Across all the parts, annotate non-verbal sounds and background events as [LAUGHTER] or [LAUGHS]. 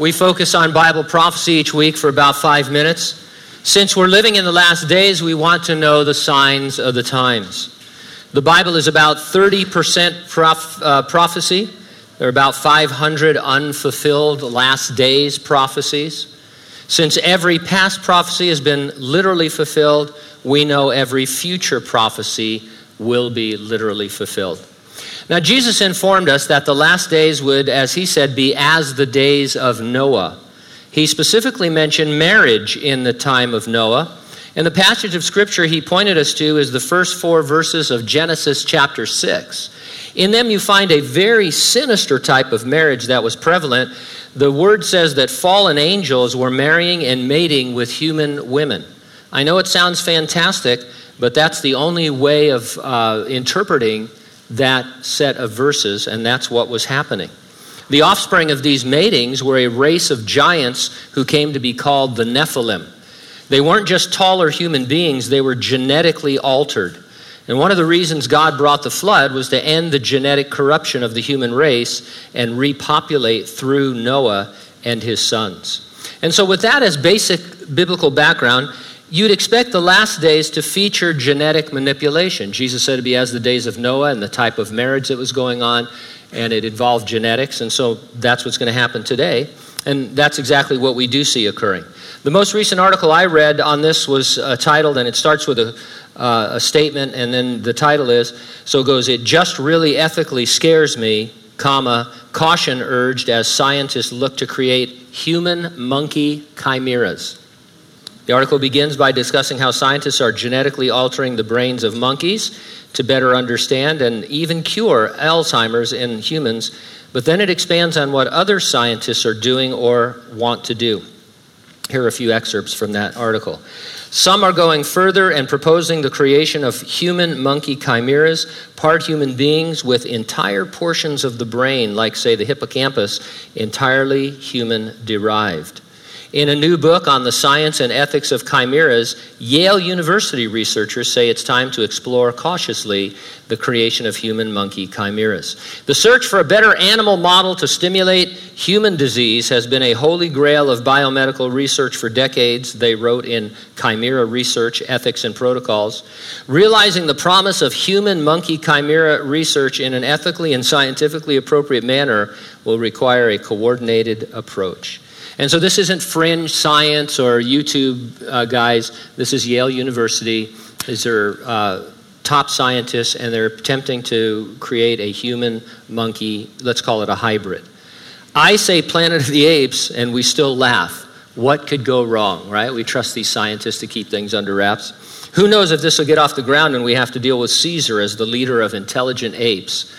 We focus on Bible prophecy each week for about five minutes. Since we're living in the last days, we want to know the signs of the times. The Bible is about 30% prof, uh, prophecy. There are about 500 unfulfilled last days prophecies. Since every past prophecy has been literally fulfilled, we know every future prophecy will be literally fulfilled. Now, Jesus informed us that the last days would, as he said, be as the days of Noah. He specifically mentioned marriage in the time of Noah. And the passage of scripture he pointed us to is the first four verses of Genesis chapter 6. In them, you find a very sinister type of marriage that was prevalent. The word says that fallen angels were marrying and mating with human women. I know it sounds fantastic, but that's the only way of uh, interpreting that set of verses, and that's what was happening. The offspring of these matings were a race of giants who came to be called the Nephilim. They weren't just taller human beings, they were genetically altered. And one of the reasons God brought the flood was to end the genetic corruption of the human race and repopulate through Noah and his sons. And so, with that as basic biblical background, You'd expect the last days to feature genetic manipulation. Jesus said to be as the days of Noah and the type of marriage that was going on, and it involved genetics, and so that's what's going to happen today. And that's exactly what we do see occurring. The most recent article I read on this was uh, titled, and it starts with a, uh, a statement, and then the title is so it goes, It just really ethically scares me, comma, caution urged as scientists look to create human monkey chimeras. The article begins by discussing how scientists are genetically altering the brains of monkeys to better understand and even cure Alzheimer's in humans, but then it expands on what other scientists are doing or want to do. Here are a few excerpts from that article. Some are going further and proposing the creation of human monkey chimeras, part human beings with entire portions of the brain, like, say, the hippocampus, entirely human derived. In a new book on the science and ethics of chimeras, Yale University researchers say it's time to explore cautiously the creation of human monkey chimeras. The search for a better animal model to stimulate human disease has been a holy grail of biomedical research for decades, they wrote in Chimera Research Ethics and Protocols. Realizing the promise of human monkey chimera research in an ethically and scientifically appropriate manner will require a coordinated approach. And so this isn't fringe science or YouTube uh, guys. This is Yale University. These are uh, top scientists, and they're attempting to create a human monkey, let's call it a hybrid. I say Planet of the Apes, and we still laugh. What could go wrong, right? We trust these scientists to keep things under wraps. Who knows if this will get off the ground and we have to deal with Caesar as the leader of intelligent apes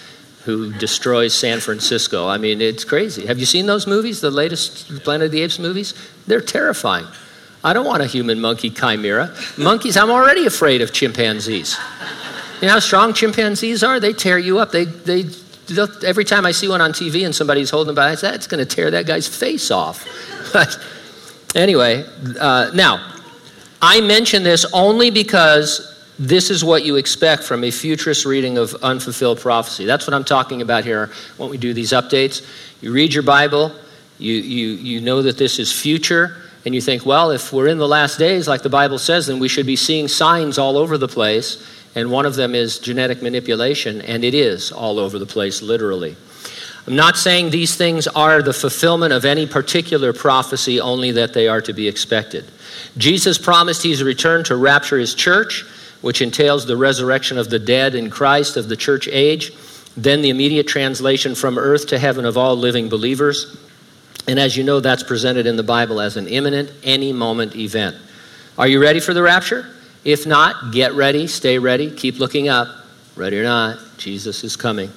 who destroys San Francisco. I mean, it's crazy. Have you seen those movies, the latest Planet of the Apes movies? They're terrifying. I don't want a human monkey chimera. Monkeys, I'm already afraid of chimpanzees. You know how strong chimpanzees are? They tear you up. They, they, every time I see one on TV and somebody's holding by, that's going to tear that guy's face off. [LAUGHS] But anyway, uh, now, I mention this only because this is what you expect from a futurist reading of unfulfilled prophecy. That's what I'm talking about here when we do these updates. You read your Bible, you, you, you know that this is future, and you think, well, if we're in the last days, like the Bible says, then we should be seeing signs all over the place. And one of them is genetic manipulation, and it is all over the place, literally. I'm not saying these things are the fulfillment of any particular prophecy, only that they are to be expected. Jesus promised he's returned to rapture his church which entails the resurrection of the dead in Christ of the church age, then the immediate translation from earth to heaven of all living believers. And as you know, that's presented in the Bible as an imminent, any moment event. Are you ready for the rapture? If not, get ready, stay ready, keep looking up. Ready or not, Jesus is coming.